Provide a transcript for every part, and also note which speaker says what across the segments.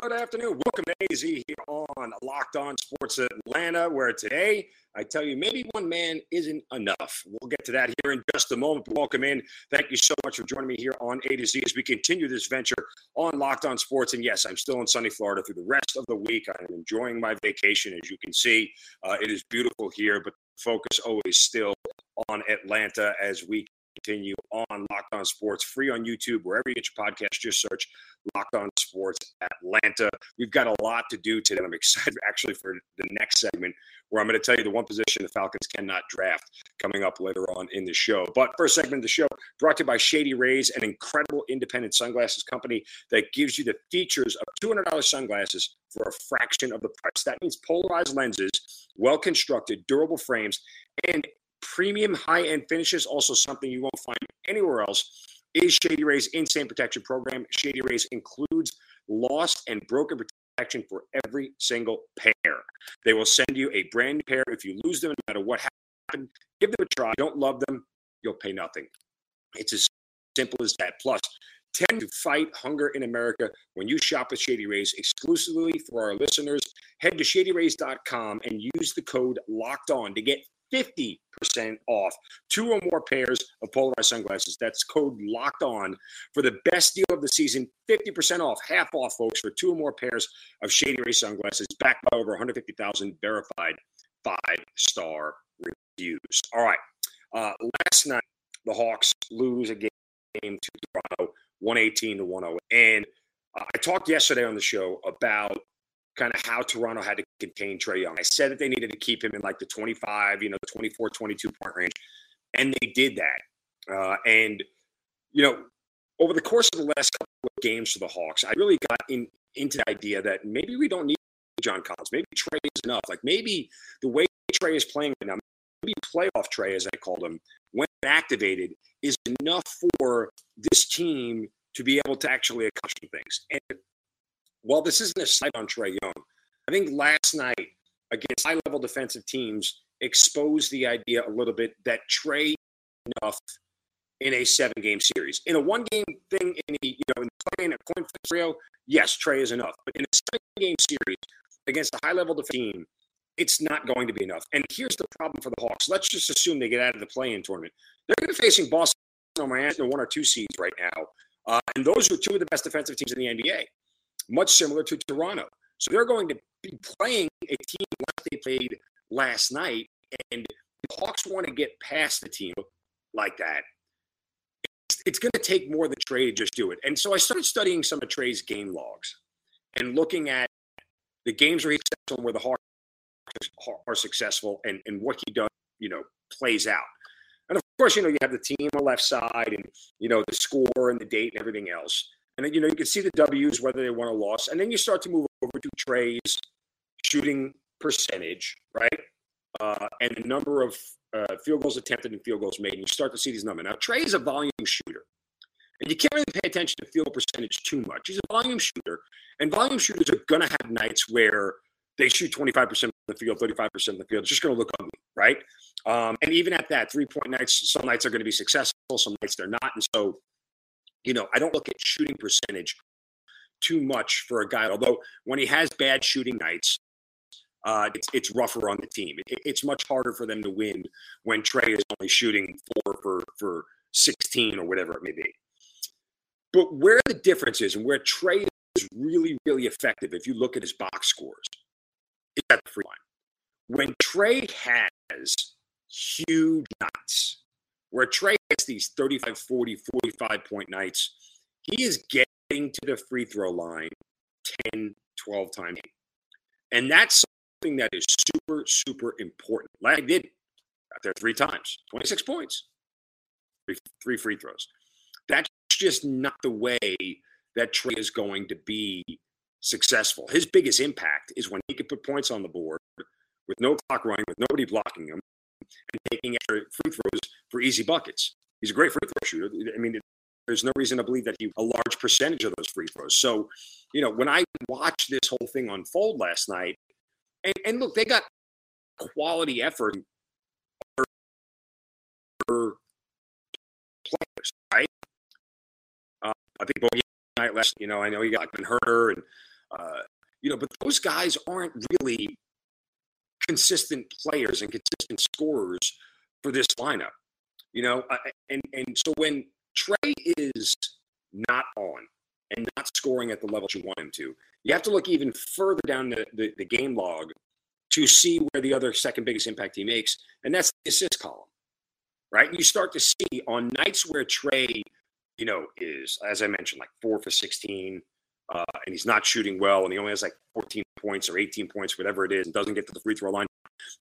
Speaker 1: Good afternoon. Welcome to AZ here on Locked On Sports Atlanta, where today I tell you maybe one man isn't enough. We'll get to that here in just a moment. But welcome in. Thank you so much for joining me here on A to Z as we continue this venture on Locked On Sports. And yes, I'm still in sunny Florida through the rest of the week. I'm enjoying my vacation. As you can see, uh, it is beautiful here, but focus always still on Atlanta as we continue on Locked On Sports, free on YouTube, wherever you get your podcast. Just search Locked On Sports Atlanta. We've got a lot to do today. I'm excited actually for the next segment where I'm going to tell you the one position the Falcons cannot draft coming up later on in the show. But first segment of the show brought to you by Shady Rays, an incredible independent sunglasses company that gives you the features of $200 sunglasses for a fraction of the price. That means polarized lenses, well constructed, durable frames, and premium high end finishes. Also, something you won't find anywhere else is Shady Rays Insane Protection Program. Shady Rays includes lost and broken protection for every single pair. They will send you a brand new pair if you lose them, no matter what happened. Give them a try. Don't love them, you'll pay nothing. It's as simple as that. Plus, tend to fight hunger in America when you shop with Shady Rays exclusively for our listeners. Head to shadyrays.com and use the code locked on to get 50% off two or more pairs of polarized sunglasses. That's code locked on for the best deal of the season 50% off, half off, folks, for two or more pairs of Shady Ray sunglasses, backed by over 150,000 verified five star reviews. All right. Uh, last night, the Hawks lose a game to Toronto 118 to 108. And uh, I talked yesterday on the show about kind of how Toronto had to contain Trae Young. I said that they needed to keep him in like the 25, you know, 24, 22 point range. And they did that. Uh, and, you know, over the course of the last couple of games for the Hawks, I really got in, into the idea that maybe we don't need John Collins. Maybe Trae is enough. Like maybe the way Trae is playing right now, maybe playoff Trae, as I called him, when activated, is enough for this team to be able to actually accomplish things. And while this isn't a slight on Trae Young, I think last night against high level defensive teams exposed the idea a little bit that Trae enough in a seven game series. In a one game thing, in the, you know, in playing a coin flip scenario, yes, Trae is enough. But in a seven game series against a high level defensive team, it's not going to be enough. And here's the problem for the Hawks. Let's just assume they get out of the play in tournament. They're going to be facing Boston or Miami, one or two seeds right now. Uh, and those are two of the best defensive teams in the NBA much similar to Toronto. So they're going to be playing a team like they played last night, and the Hawks want to get past the team like that. It's, it's going to take more than Trae to just do it. And so I started studying some of Trae's game logs and looking at the games where he's successful, where the Hawks are successful, and, and what he does, you know, plays out. And of course, you know, you have the team on the left side and, you know, the score and the date and everything else. And then, you know, you can see the W's, whether they won or lost. And then you start to move over to Trae's shooting percentage, right? Uh, and the number of uh, field goals attempted and field goals made. And you start to see these numbers. Now, Trae is a volume shooter. And you can't really pay attention to field percentage too much. He's a volume shooter. And volume shooters are going to have nights where they shoot 25% of the field, 35% of the field. It's just going to look ugly, right? Um, and even at that, three point nights, some nights are going to be successful, some nights they're not. And so you know, I don't look at shooting percentage too much for a guy. Although when he has bad shooting nights, uh, it's it's rougher on the team. It, it's much harder for them to win when Trae is only shooting four for for sixteen or whatever it may be. But where the difference is, and where Trae is really really effective, if you look at his box scores, is at the free line. When Trae has huge nights, where Trae gets these 35, 40, 45 point nights, he is getting to the free throw line 10, 12 times. And that's something that is super, super important. Like I did got there three times, 26 points, three free throws. That's just not the way that Trae is going to be successful. His biggest impact is when he can put points on the board with no clock running, with nobody blocking him, and taking extra free throws for easy buckets. He's a great free throw shooter. I mean, there's no reason to believe that he a large percentage of those free throws. So, you know, when I watched this whole thing unfold last night, and, and look, they got quality effort for players, right? Uh, I think Bogey night last, you know, I know he got been Huerter and uh, you know, but those guys aren't really consistent players and consistent scorers for this lineup. You know, and and so when Trae is not on and not scoring at the level you want him to, you have to look even further down the, the, the game log to see where the other second biggest impact he makes, and that's the assist column, right? You start to see on nights where Trae, you know, is as I mentioned, like four for sixteen, uh, and he's not shooting well, and he only has like fourteen points or eighteen points, whatever it is, and doesn't get to the free throw line.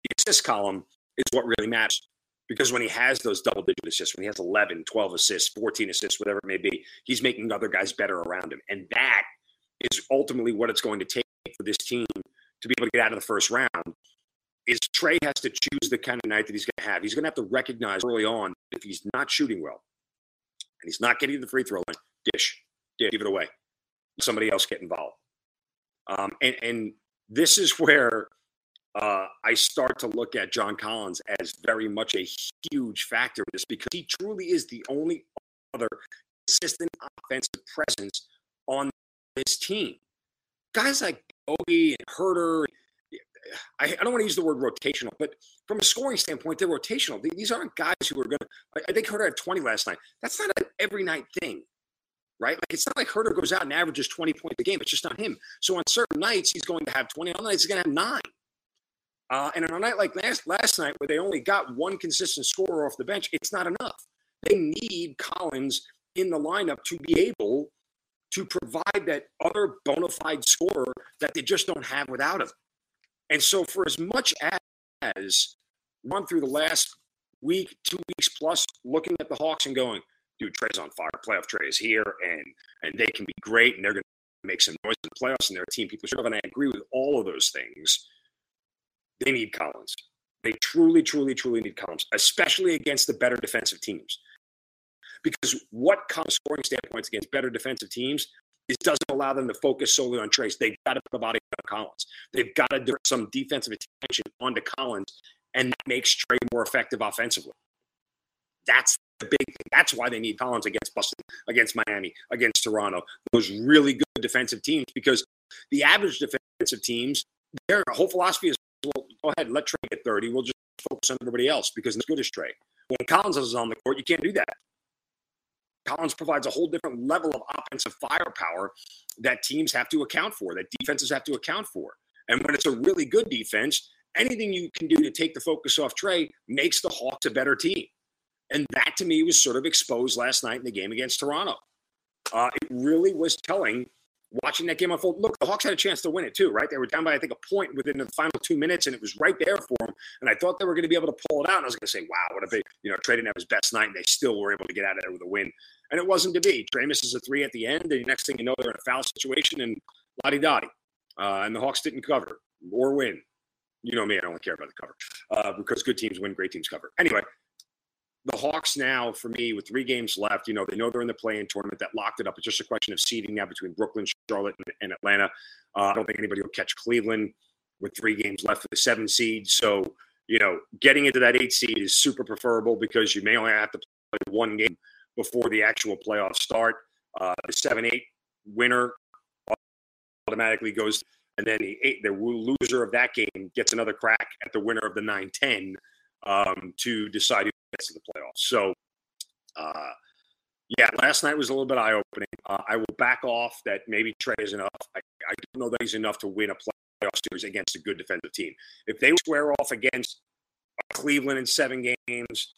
Speaker 1: The assist column is what really matters because when he has those double digit assists, when he has 11, 12 assists, 14 assists, whatever it may be, he's making other guys better around him. And that is ultimately what it's going to take for this team to be able to get out of the first round. Is Trae has to choose the kind of night that he's going to have. He's going to have to recognize early on if he's not shooting well and he's not getting the free throw line, dish, dish give it away. Somebody else get involved. Um, and, and this is where uh, I start to look at John Collins as very much a huge factor in this because he truly is the only other consistent offensive presence on this team. Guys like Bogey and Huerter, I, I don't want to use the word rotational, but from a scoring standpoint, they're rotational. These aren't guys who are going to. I think Huerter had 20 last night. That's not an every night thing, right? Like it's not like Huerter goes out and averages 20 points a game. It's just not him. So on certain nights, he's going to have 20. On nights, he's going to have nine. Uh, and on a night like last, last night, where they only got one consistent scorer off the bench, it's not enough. They need Collins in the lineup to be able to provide that other bona fide scorer that they just don't have without him. And so, for as much as run through the last week, two weeks plus, looking at the Hawks and going, dude, Trae's on fire. Playoff is here, and and they can be great, and they're going to make some noise in the playoffs, and they're a team people should have. And I agree with all of those things they need Collins. They truly, truly, truly need Collins, especially against the better defensive teams. Because what comes scoring standpoints against better defensive teams is doesn't allow them to focus solely on Trace. They've got to put the body on Collins. They've got to direct some defensive attention onto Collins, and that makes Trae more effective offensively. That's big. That's why they need Collins against Boston, against Miami, against Toronto. Those really good defensive teams, because the average defensive teams, their whole philosophy is well, go ahead, let Trae get 30. We'll just focus on everybody else because it's good as Trae. When Collins is on the court, you can't do that. Collins provides a whole different level of offensive firepower that teams have to account for, that defenses have to account for. And when it's a really good defense, anything you can do to take the focus off Trae makes the Hawks a better team. And that to me was sort of exposed last night in the game against Toronto. Uh, it really was telling watching that game unfold. Look, the Hawks had a chance to win it too, right? They were down by I think a point within the final two minutes, and it was right there for them. And I thought they were going to be able to pull it out. And I was going to say, wow, what a they, you know, Trae didn't have his best night, and they still were able to get out of there with a win. And it wasn't to be. Trae misses a three at the end, and next thing you know, they're in a foul situation, and lottie dottie, uh, and the Hawks didn't cover or win. You know me, I don't care about the cover uh, because good teams win, great teams cover. Anyway, the Hawks now, for me, with three games left, you know, they know they're in the play-in tournament that locked it up. It's just a question of seeding now between Brooklyn, Charlotte, and, Atlanta. Uh, I don't think anybody will catch Cleveland with three games left for the seven seed. So, you know, getting into that eight seed is super preferable because you may only have to play one game before the actual playoffs start. Uh, the seven eight winner automatically goes, and then the eight the loser of that game gets another crack at the winner of the nine ten um, to decide who gets to the playoffs. So, uh, yeah, last night was a little bit eye opening. Uh, I will back off that maybe Trae is enough. I, I, don't know that he's enough to win a playoff series against a good defensive team. If they square off against Cleveland in seven games,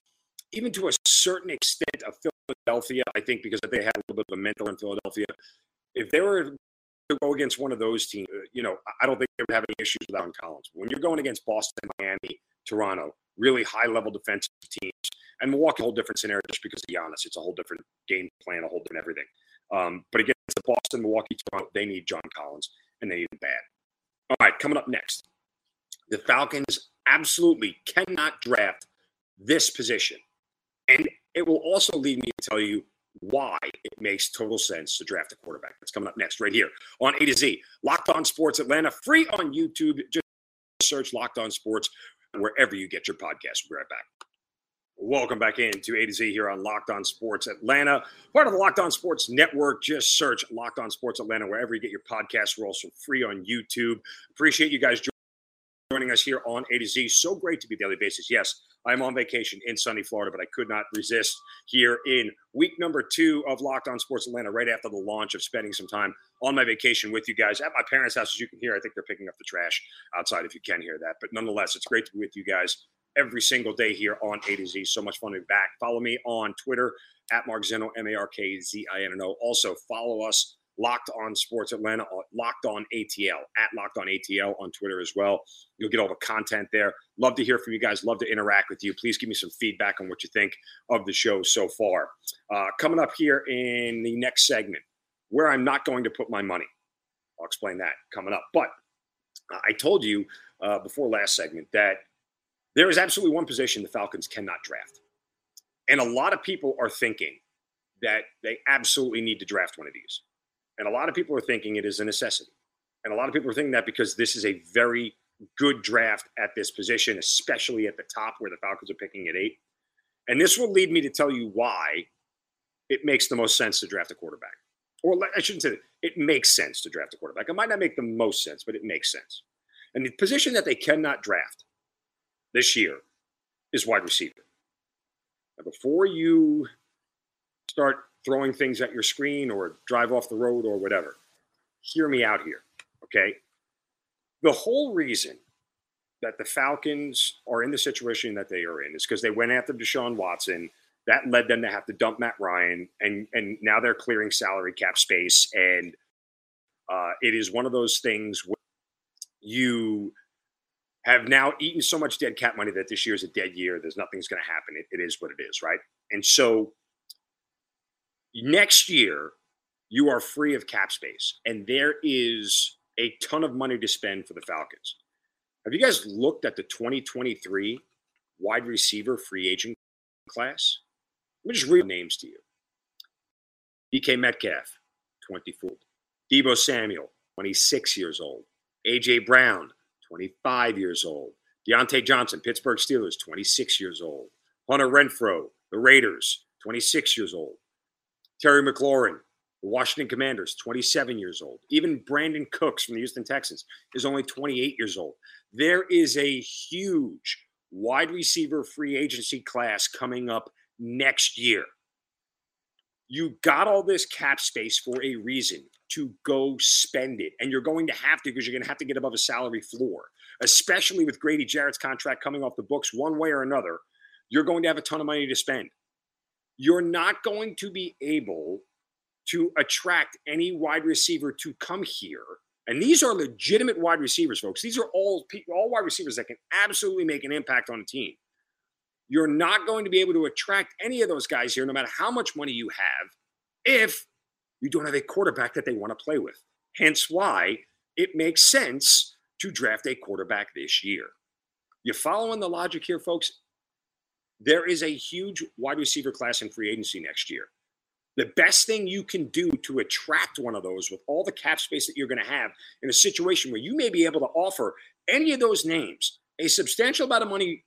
Speaker 1: even to a certain extent of Philadelphia, I think because they had a little bit of a mental in Philadelphia. If they were to go against one of those teams, you know, I don't think they would have any issues with Allen Collins. When you're going against Boston, Miami, Toronto, really high level defensive teams. And Milwaukee, a whole different scenario just because of Giannis. It's a whole different game plan, a whole different everything. Um, but against the Boston, Milwaukee, Toronto, they need John Collins, and they need him bad. All right, coming up next, the Falcons absolutely cannot draft this position. And it will also lead me to tell you why it makes total sense to draft a quarterback. That's coming up next, right here on A to Z. Locked on Sports Atlanta, free on YouTube. Just search Locked on Sports wherever you get your podcast. We'll be right back. Welcome back into A to Z here on Locked On Sports Atlanta, part of the Locked On Sports Network. Just search Locked On Sports Atlanta wherever you get your podcast. We're also free on YouTube. Appreciate you guys joining us here on A to Z. So great to be daily basis. Yes, I'm on vacation in sunny Florida, but I could not resist here in week number two of Locked On Sports Atlanta, right after the launch of spending some time on my vacation with you guys at my parents' house. As you can hear, I think they're picking up the trash outside if you can hear that. But nonetheless, it's great to be with you guys every single day here on A to Z. So much fun to be back. Follow me on Twitter at Mark Zinno, M A R K Z I N O. Also, follow us Locked On Sports Atlanta, uh, Locked On ATL, at Locked On ATL on Twitter as well. You'll get all the content there. Love to hear from you guys. Love to interact with you. Please give me some feedback on what you think of the show so far. Uh, coming up here in the next segment, where I'm not going to put my money. I'll explain that coming up. But I told you uh, before last segment that there is absolutely one position the Falcons cannot draft. And a lot of people are thinking that they absolutely need to draft one of these. And a lot of people are thinking it is a necessity. And a lot of people are thinking that because this is a very good draft at this position, especially at the top where the Falcons are picking at eight. And this will lead me to tell you why it makes the most sense to draft a quarterback. Or I shouldn't say that. It makes sense to draft a quarterback. It might not make the most sense, but it makes sense. And the position that they cannot draft this year is wide receiver. Now, before you start throwing things at your screen or drive off the road or whatever. Hear me out here, okay? The whole reason that the Falcons are in the situation that they are in is because they went after Deshaun Watson. That led them to have to dump Matt Ryan, and and now they're clearing salary cap space, and uh, it is one of those things where you have now eaten so much dead cap money that this year is a dead year. There's nothing's going to happen. It, it is what it is, right? And so next year you are free of cap space and there is a ton of money to spend for the Falcons. Have you guys looked at the 2023 wide receiver free agent class? Let me just read names to you. DK Metcalf, 24. Deebo Samuel, 26 years old. AJ Brown, 25 years old. Diontae Johnson, Pittsburgh Steelers, 26 years old. Hunter Renfrow, the Raiders, 26 years old. Terry McLaurin, Washington Commanders, 27 years old. Even Brandin Cooks from the Houston Texans is only 28 years old. There is a huge wide receiver free agency class coming up next year. You got all this cap space for a reason to go spend it. And you're going to have to because you're going to have to get above a salary floor, especially with Grady Jarrett's contract coming off the books one way or another. You're going to have a ton of money to spend you're not going to be able to attract any wide receiver to come here. And these are legitimate wide receivers, folks. These are all all wide receivers that can absolutely make an impact on a team. You're not going to be able to attract any of those guys here, no matter how much money you have, if you don't have a quarterback that they want to play with. Hence why it makes sense to draft a quarterback this year. You following the logic here, folks? There is a huge wide receiver class in free agency next year. The best thing you can do to attract one of those with all the cap space that you're going to have in a situation where you may be able to offer any of those names a substantial amount of money,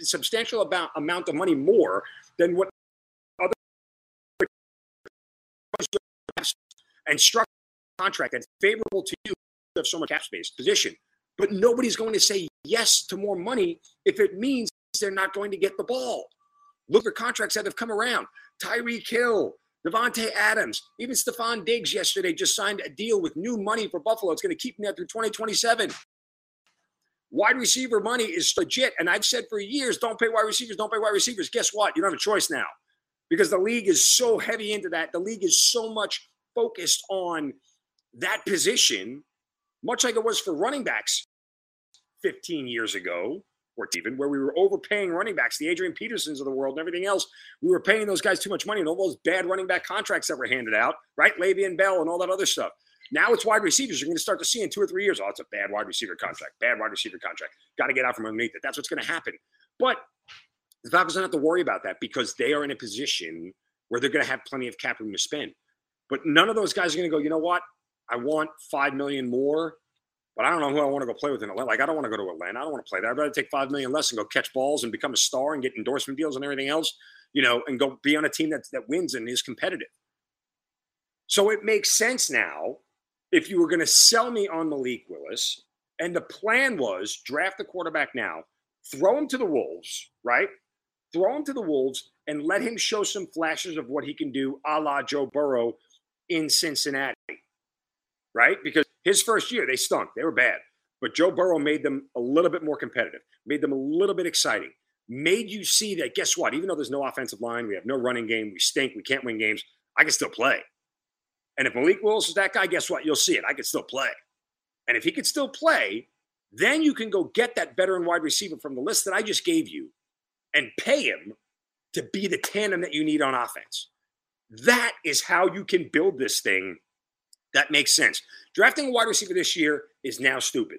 Speaker 1: substantial about amount of money more than what other and structure contract that's favorable to you have so much cap space position. But nobody's going to say yes to more money if it means they're not going to get the ball. Look at contracts that have come around. Tyreek Hill, Davante Adams, even Stefon Diggs yesterday just signed a deal with new money for Buffalo. It's going to keep them there through 2027. Wide receiver money is legit. And I've said for years, don't pay wide receivers, don't pay wide receivers. Guess what? You don't have a choice now because the league is so heavy into that. The league is so much focused on that position, much like it was for running backs 15 years ago even where we were overpaying running backs, the Adrian Petersons of the world and everything else. We were paying those guys too much money and all those bad running back contracts that were handed out, right? Le'Veon Bell and all that other stuff. Now it's wide receivers. You're going to start to see in two or three years, oh, it's a bad wide receiver contract, bad wide receiver contract. Got to get out from underneath it. That's what's going to happen. But The Falcons don't have to worry about that because they are in a position where they're going to have plenty of cap room to spend. But none of those guys are going to go, you know what? I want five million more, but I don't know who I want to go play with in Atlanta. Like I don't want to go to Atlanta. I don't want to play there. I'd rather take five million less and go catch balls and become a star and get endorsement deals and everything else, you know, and go be on a team that that wins and is competitive. So it makes sense now if you were going to sell me on Malik Willis, and the plan was draft the quarterback now, throw him to the Wolves, right? Throw him to the Wolves and let him show some flashes of what he can do, a la Joe Burrow in Cincinnati, right? Because his first year, they stunk. They were bad. But Joe Burrow made them a little bit more competitive, made them a little bit exciting, made you see that, guess what? Even though there's no offensive line, we have no running game, we stink, we can't win games, I can still play. And if Malik Willis is that guy, guess what? You'll see it. I can still play. And if he could still play, then you can go get that veteran wide receiver from the list that I just gave you and pay him to be the tandem that you need on offense. That is how you can build this thing that makes sense. Drafting a wide receiver this year is now stupid.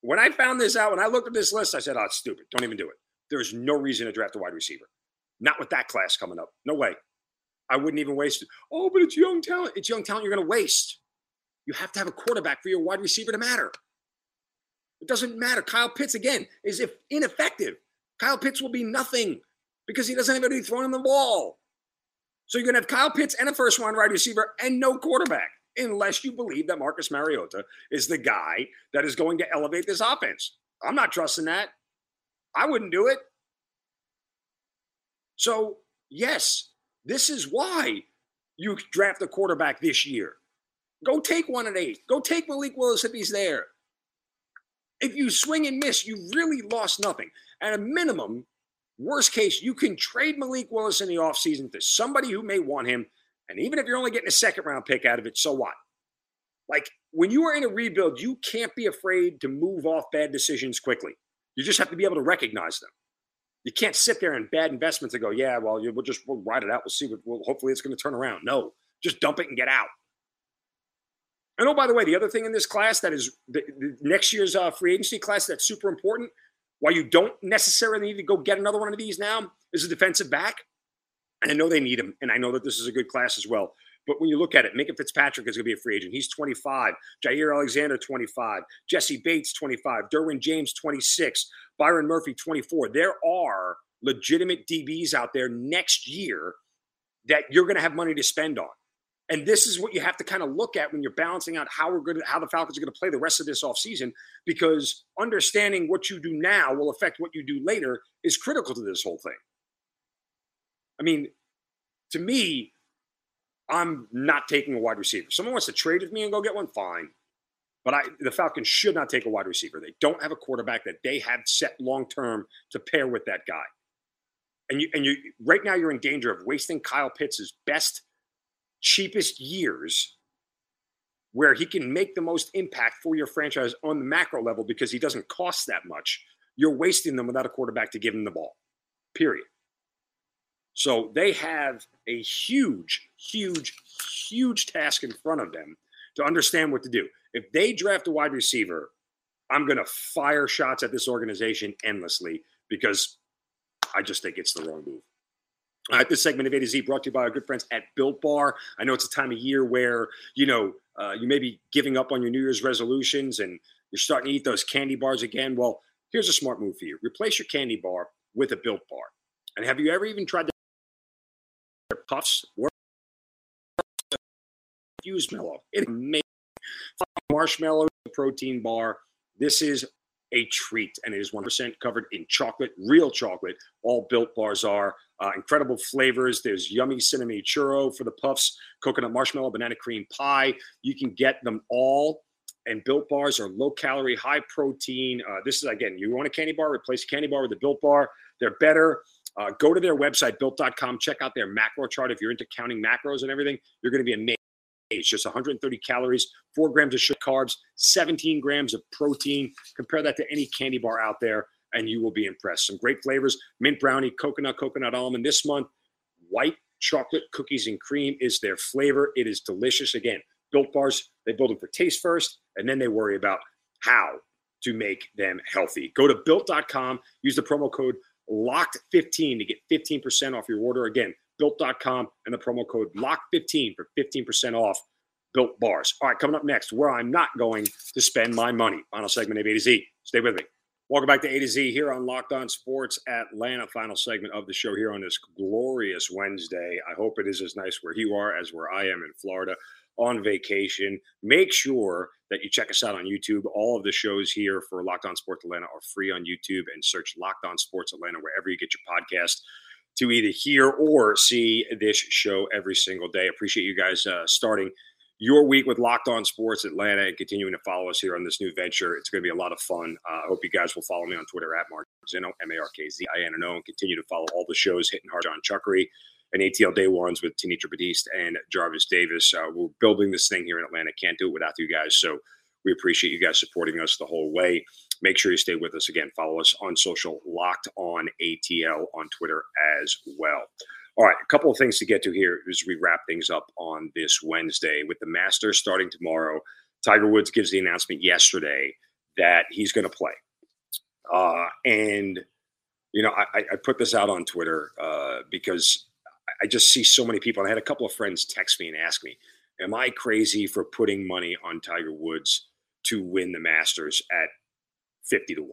Speaker 1: When I found this out, when I looked at this list, I said, oh, it's stupid. Don't even do it. There's no reason to draft a wide receiver. Not with that class coming up. No way. I wouldn't even waste it. Oh, but it's young talent. It's young talent you're going to waste. You have to have a quarterback for your wide receiver to matter. It doesn't matter. Kyle Pitts, again, is if ineffective. Kyle Pitts will be nothing because he doesn't have anybody throwing him the ball. So you're going to have Kyle Pitts and a first round wide receiver and no quarterback, unless you believe that Marcus Mariota is the guy that is going to elevate this offense. I'm not trusting that. I wouldn't do it. So, yes, this is why you draft a quarterback this year. Go take one at eight. Go take Malik Willis if he's there. If you swing and miss, you really lost nothing. At a minimum, worst case, you can trade Malik Willis in the offseason to somebody who may want him. And even if you're only getting a second round pick out of it, so what? Like when you are in a rebuild, you can't be afraid to move off bad decisions quickly. You just have to be able to recognize them. You can't sit there in bad investments and go, yeah, well, we'll just we'll ride it out. We'll see. We'll, hopefully, it's going to turn around. No, just dump it and get out. And oh, by the way, the other thing in this class that is the, the next year's uh, free agency class that's super important, why you don't necessarily need to go get another one of these now, is a defensive back. And I know they need him, and I know that this is a good class as well. But when you look at it, Minkah Fitzpatrick is going to be a free agent. He's 25. Jaire Alexander, 25. Jessie Bates, 25. Derwin James, 26. Byron Murphy, 24. There are legitimate DBs out there next year that you're going to have money to spend on. And this is what you have to kind of look at when you're balancing out how we're going to, how the Falcons are going to play the rest of this offseason, because understanding what you do now will affect what you do later is critical to this whole thing. I mean, to me, I'm not taking a wide receiver. Someone wants to trade with me and go get one, fine. But I, the Falcons should not take a wide receiver. They don't have a quarterback that they have set long term to pair with that guy. And you and you right now you're in danger of wasting Kyle Pitts' best, cheapest years where he can make the most impact for your franchise on the macro level because he doesn't cost that much. You're wasting them without a quarterback to give him the ball. Period. So they have a huge, huge, huge task in front of them to understand what to do. If they draft a wide receiver, I'm going to fire shots at this organization endlessly because I just think it's the wrong move. All right, this segment of A to Z brought to you by our good friends at Built Bar. I know it's a time of year where, you know, uh, you may be giving up on your New Year's resolutions and you're starting to eat those candy bars again. Well, here's a smart move for you replace your candy bar with a Built Bar. And have you ever even tried their puffs fuse mellow. It makes marshmallow protein bar. This is a treat, and it is 100% covered in chocolate, real chocolate. All built bars are uh, incredible flavors. There's yummy cinnamon churro for the puffs, coconut marshmallow, banana cream pie. You can get them all. And built bars are low calorie, high protein. Uh, this is again, you want a candy bar, replace a candy bar with a built bar. They're better. Uh, go to their website, built.com. Check out their macro chart. If you're into counting macros and everything, you're going to be amazed. It's just 130 calories, four grams of sugar carbs, 17 grams of protein. Compare that to any candy bar out there, and you will be impressed. Some great flavors mint brownie, coconut, coconut almond. This month, white chocolate cookies and cream is their flavor. It is delicious. Again, built bars, they build them for taste first, and then they worry about how to make them healthy. Go to built.com, use the promo code locked 15 to get 15% off your order. Again, built.com and the promo code lock15 for 15% off built bars. All right, coming up next, where I'm not going to spend my money. Final segment of A to Z. Stay with me. Welcome back to A to Z here on Locked On Sports Atlanta. Final segment of the show here on this glorious Wednesday. I hope it is as nice where you are as where I am in Florida on vacation. Make sure that you check us out on YouTube. All of the shows here for Locked On Sports Atlanta are free on YouTube and search Locked On Sports Atlanta wherever you get your podcast to either hear or see this show every single day. Appreciate you guys uh, starting your week with Locked On Sports Atlanta and continuing to follow us here on this new venture. It's going to be a lot of fun. Uh, I hope you guys will follow me on Twitter at Mark Zinno, M A R K Z I N O, and continue to follow all the shows hitting hard on Chuckery and ATL Day Ones with Tenitra Batiste and Jarvis Davis. Uh, we're building this thing here in Atlanta. Can't do it without you guys. So we appreciate you guys supporting us the whole way. Make sure you stay with us again. Follow us on social, locked on ATL on Twitter as well. All right, a couple of things to get to here as we wrap things up on this Wednesday with the Masters starting tomorrow. Tiger Woods gives the announcement yesterday that he's going to play. Uh, and, you know, I, I, put this out on Twitter uh, because I just see so many people. And I had a couple of friends text me and ask me, Am I crazy for putting money on Tiger Woods to win the Masters at 50 to 1?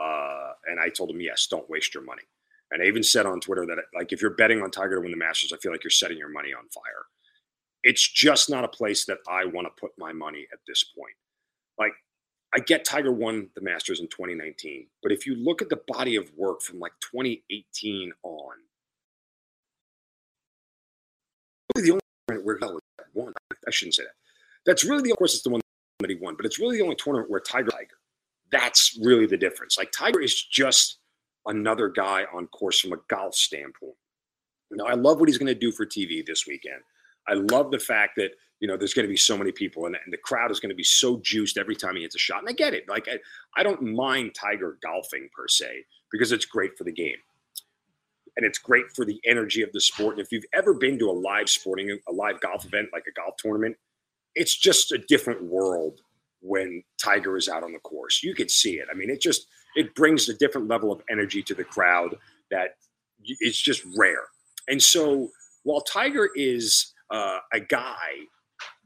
Speaker 1: Uh, and I told them, Yes, don't waste your money. And I even said on Twitter that, like, if you're betting on Tiger to win the Masters, I feel like you're setting your money on fire. It's just not a place that I want to put my money at this point. Like, I get Tiger won the Masters in 2019, but if you look at the body of work from like 2018 on, where he won. I shouldn't say that. That's really the of course it's the one that he won, but it's really the only tournament where Tiger Tiger. That's really the difference. Like Tiger is just another guy on course from a golf standpoint. Now I love what he's going to do for TV this weekend. I love the fact that you know there's going to be so many people and, and the crowd is going to be so juiced every time he hits a shot. And I get it. Like I, I don't mind Tiger golfing per se because it's great for the game and it's great for the energy of the sport. And if you've ever been to a live sporting, a live golf event like a golf tournament, it's just a different world when Tiger is out on the course. You could see it. I mean, it just it brings a different level of energy to the crowd that it's just rare. And so, while Tiger is uh, a guy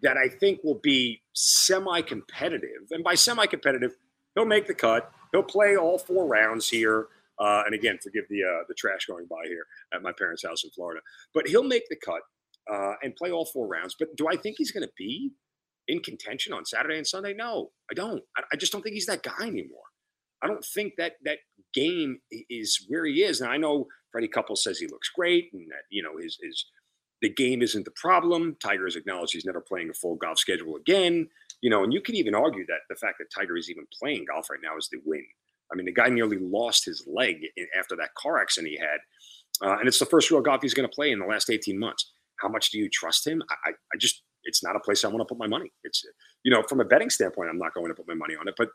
Speaker 1: that I think will be semi-competitive, and by semi-competitive, he'll make the cut. He'll play all four rounds here. Uh, and again, forgive the uh, the trash going by here at my parents' house in Florida. But he'll make the cut uh, and play all four rounds. But do I think he's going to be in contention on Saturday and Sunday? No, I don't. I, I, just don't think he's that guy anymore. I don't think that that game is where he is. And I know Freddie Couples says he looks great and that you know his his the game isn't the problem. Tiger has acknowledged he's never playing a full golf schedule again. You know, and you can even argue that the fact that Tiger is even playing golf right now is the win I mean, the guy nearly lost his leg after that car accident he had. Uh, and it's the first real golf he's going to play in the last 18 months. How much do you trust him? I, I just, it's not a place I want to put my money. It's, you know, from a betting standpoint, I'm not going to put my money on it. But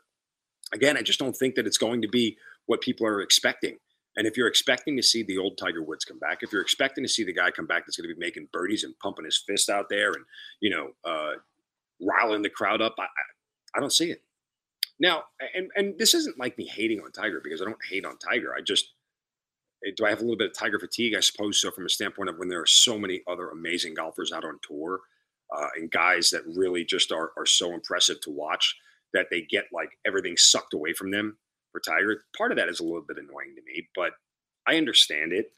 Speaker 1: again, I just don't think that it's going to be what people are expecting. And if you're expecting to see the old Tiger Woods come back, if you're expecting to see the guy come back that's going to be making birdies and pumping his fist out there and, you know, uh, riling the crowd up, I, I, I don't see it. Now, and and this isn't like me hating on Tiger because I don't hate on Tiger. I just eh, do I have a little bit of Tiger fatigue? I suppose so, from a standpoint of when there are so many other amazing golfers out on tour uh, and guys that really just are are so impressive to watch that they get like everything sucked away from them for Tiger. Part of that is a little bit annoying to me, but I understand it.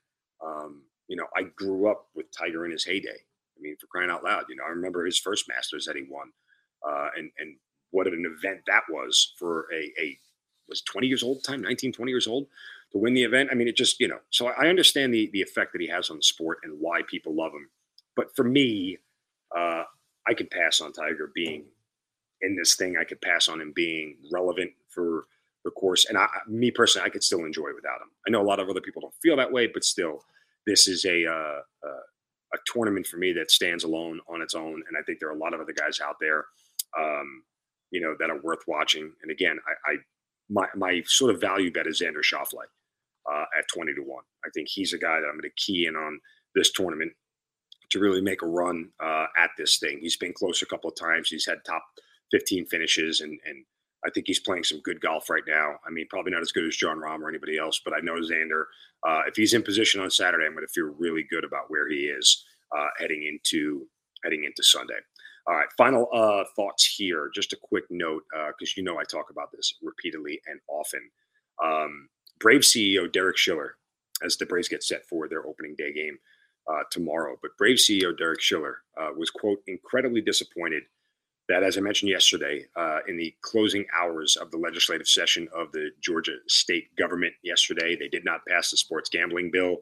Speaker 1: Um, you know, I grew up with Tiger in his heyday. I mean, for crying out loud, you know, I remember his first Masters that he won, uh, and and what an event that was for a, a was 20 years old time 19 20 years old to win the event? I mean it just you know so i understand the the effect that he has on the sport and why people love him. But for me uh i could pass on tiger being in this thing. I could pass on him being relevant for the course. And i me personally i could still enjoy it without him. I know a lot of other people don't feel that way but still this is a uh, uh, a tournament for me that stands alone on its own. And i think there are a lot of other guys out there um, you know, that are worth watching. And again, I, I my my sort of value bet is Xander Schauffele uh, at twenty to one. I think he's a guy that I'm going to key in on this tournament to really make a run uh, at this thing. He's been close a couple of times. He's had top fifteen finishes, and and I think he's playing some good golf right now. I mean, probably not as good as Jon Rahm or anybody else, but I know Xander. Uh, if he's in position on Saturday, I'm going to feel really good about where he is uh, heading into heading into Sunday. All right, final uh, thoughts here. Just a quick note, because uh, you know I talk about this repeatedly and often. Um, Brave CEO Derek Schiller, as the Braves get set for their opening day game uh, tomorrow, but Brave CEO Derek Schiller uh, was quote incredibly disappointed that, as I mentioned yesterday, uh, in the closing hours of the legislative session of the Georgia state government yesterday, they did not pass the sports gambling bill.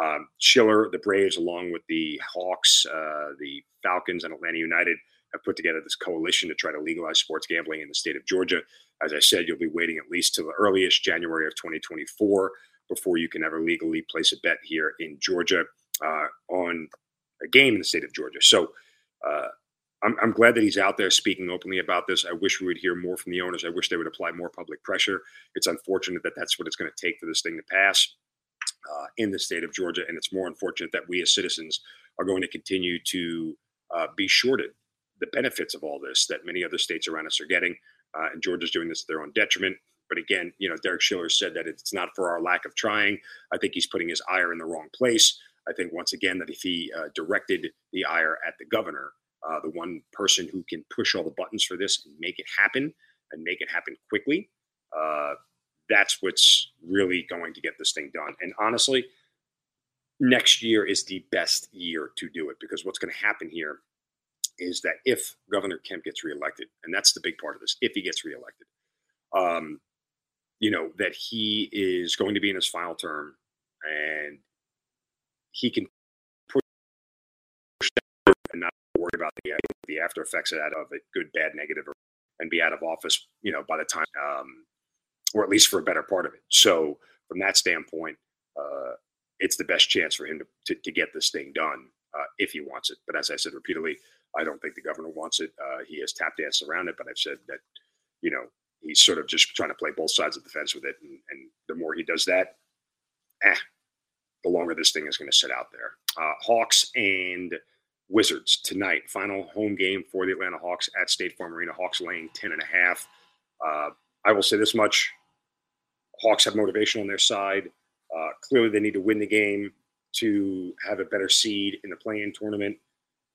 Speaker 1: Um, Schiller, the Braves, along with the Hawks, uh, the Falcons, and Atlanta United, have put together this coalition to try to legalize sports gambling in the state of Georgia. As I said, you'll be waiting at least till the earliest January of 2024 before you can ever legally place a bet here in Georgia uh, on a game in the state of Georgia. So uh, I'm, I'm, glad that he's out there speaking openly about this. I wish we would hear more from the owners. I wish they would apply more public pressure. It's unfortunate that that's what it's going to take for this thing to pass uh, in the state of Georgia. And it's more unfortunate that we as citizens are going to continue to uh, be shorted the benefits of all this that many other states around us are getting. Uh, and Georgia's doing this at their own detriment. But again, you know, Derek Schiller said that it's not for our lack of trying. I think he's putting his ire in the wrong place. I think once again that if he uh, directed the ire at the governor, uh, the one person who can push all the buttons for this and make it happen and make it happen quickly, uh, that's what's really going to get this thing done. And honestly, next year is the best year to do it because what's going to happen here is that if Governor Kemp gets reelected, and that's the big part of this, if he gets reelected, um, you know, that he is going to be in his final term and he can push and not worry about the, the after effects of that of it, good, bad, negative, and be out of office, you know, by the time, um, or at least for a better part of it. So from that standpoint, uh, it's the best chance for him to, to, to get this thing done uh, if he wants it. But as I said repeatedly, I don't think the governor wants it. Uh, he has tap danced around it, but I've said that, you know, he's sort of just trying to play both sides of the fence with it. And, and the more he does that, eh, the longer this thing is going to sit out there. Uh, Hawks and Wizards tonight, final home game for the Atlanta Hawks at State Farm Arena. Hawks laying 10 and a half. Uh, I will say this much Hawks have motivation on their side. Uh, clearly, they need to win the game to have a better seed in the play-in tournament.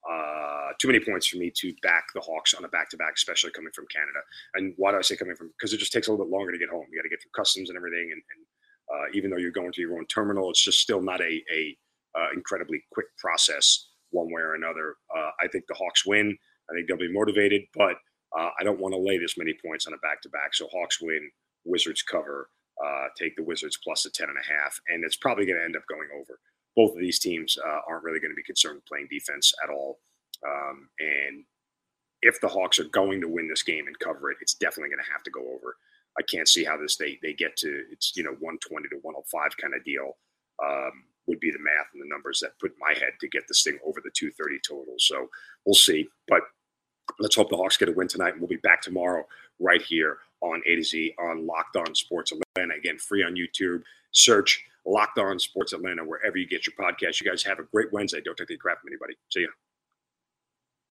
Speaker 1: Uh, too many points for me to back the Hawks on a back-to-back, especially coming from Canada. And why do I say coming from? Because it just takes a little bit longer to get home. You got to get through customs and everything. And, and uh, even though you're going to your own terminal, it's just still not a, a uh, incredibly quick process one way or another. Uh, I think the Hawks win. I think they'll be motivated, but uh, I don't want to lay this many points on a back-to-back. So Hawks win, Wizards cover. Uh, take the Wizards plus the 10 and a half, and it's probably going to end up going over both of these teams uh, aren't really going to be concerned with playing defense at all. Um, and if the Hawks are going to win this game and cover it, it's definitely going to have to go over. I can't see how this they they get to it's you know 120 to 105 kind of deal um, would be the math and the numbers that put my head to get this thing over the 230 total. So we'll see, but let's hope the Hawks get a win tonight, and we'll be back tomorrow right here on A to Z on Locked On Sports Atlanta. Again, free on YouTube. Search Locked On Sports Atlanta wherever you get your podcast. You guys have a great Wednesday. Don't take the crap from anybody. See you.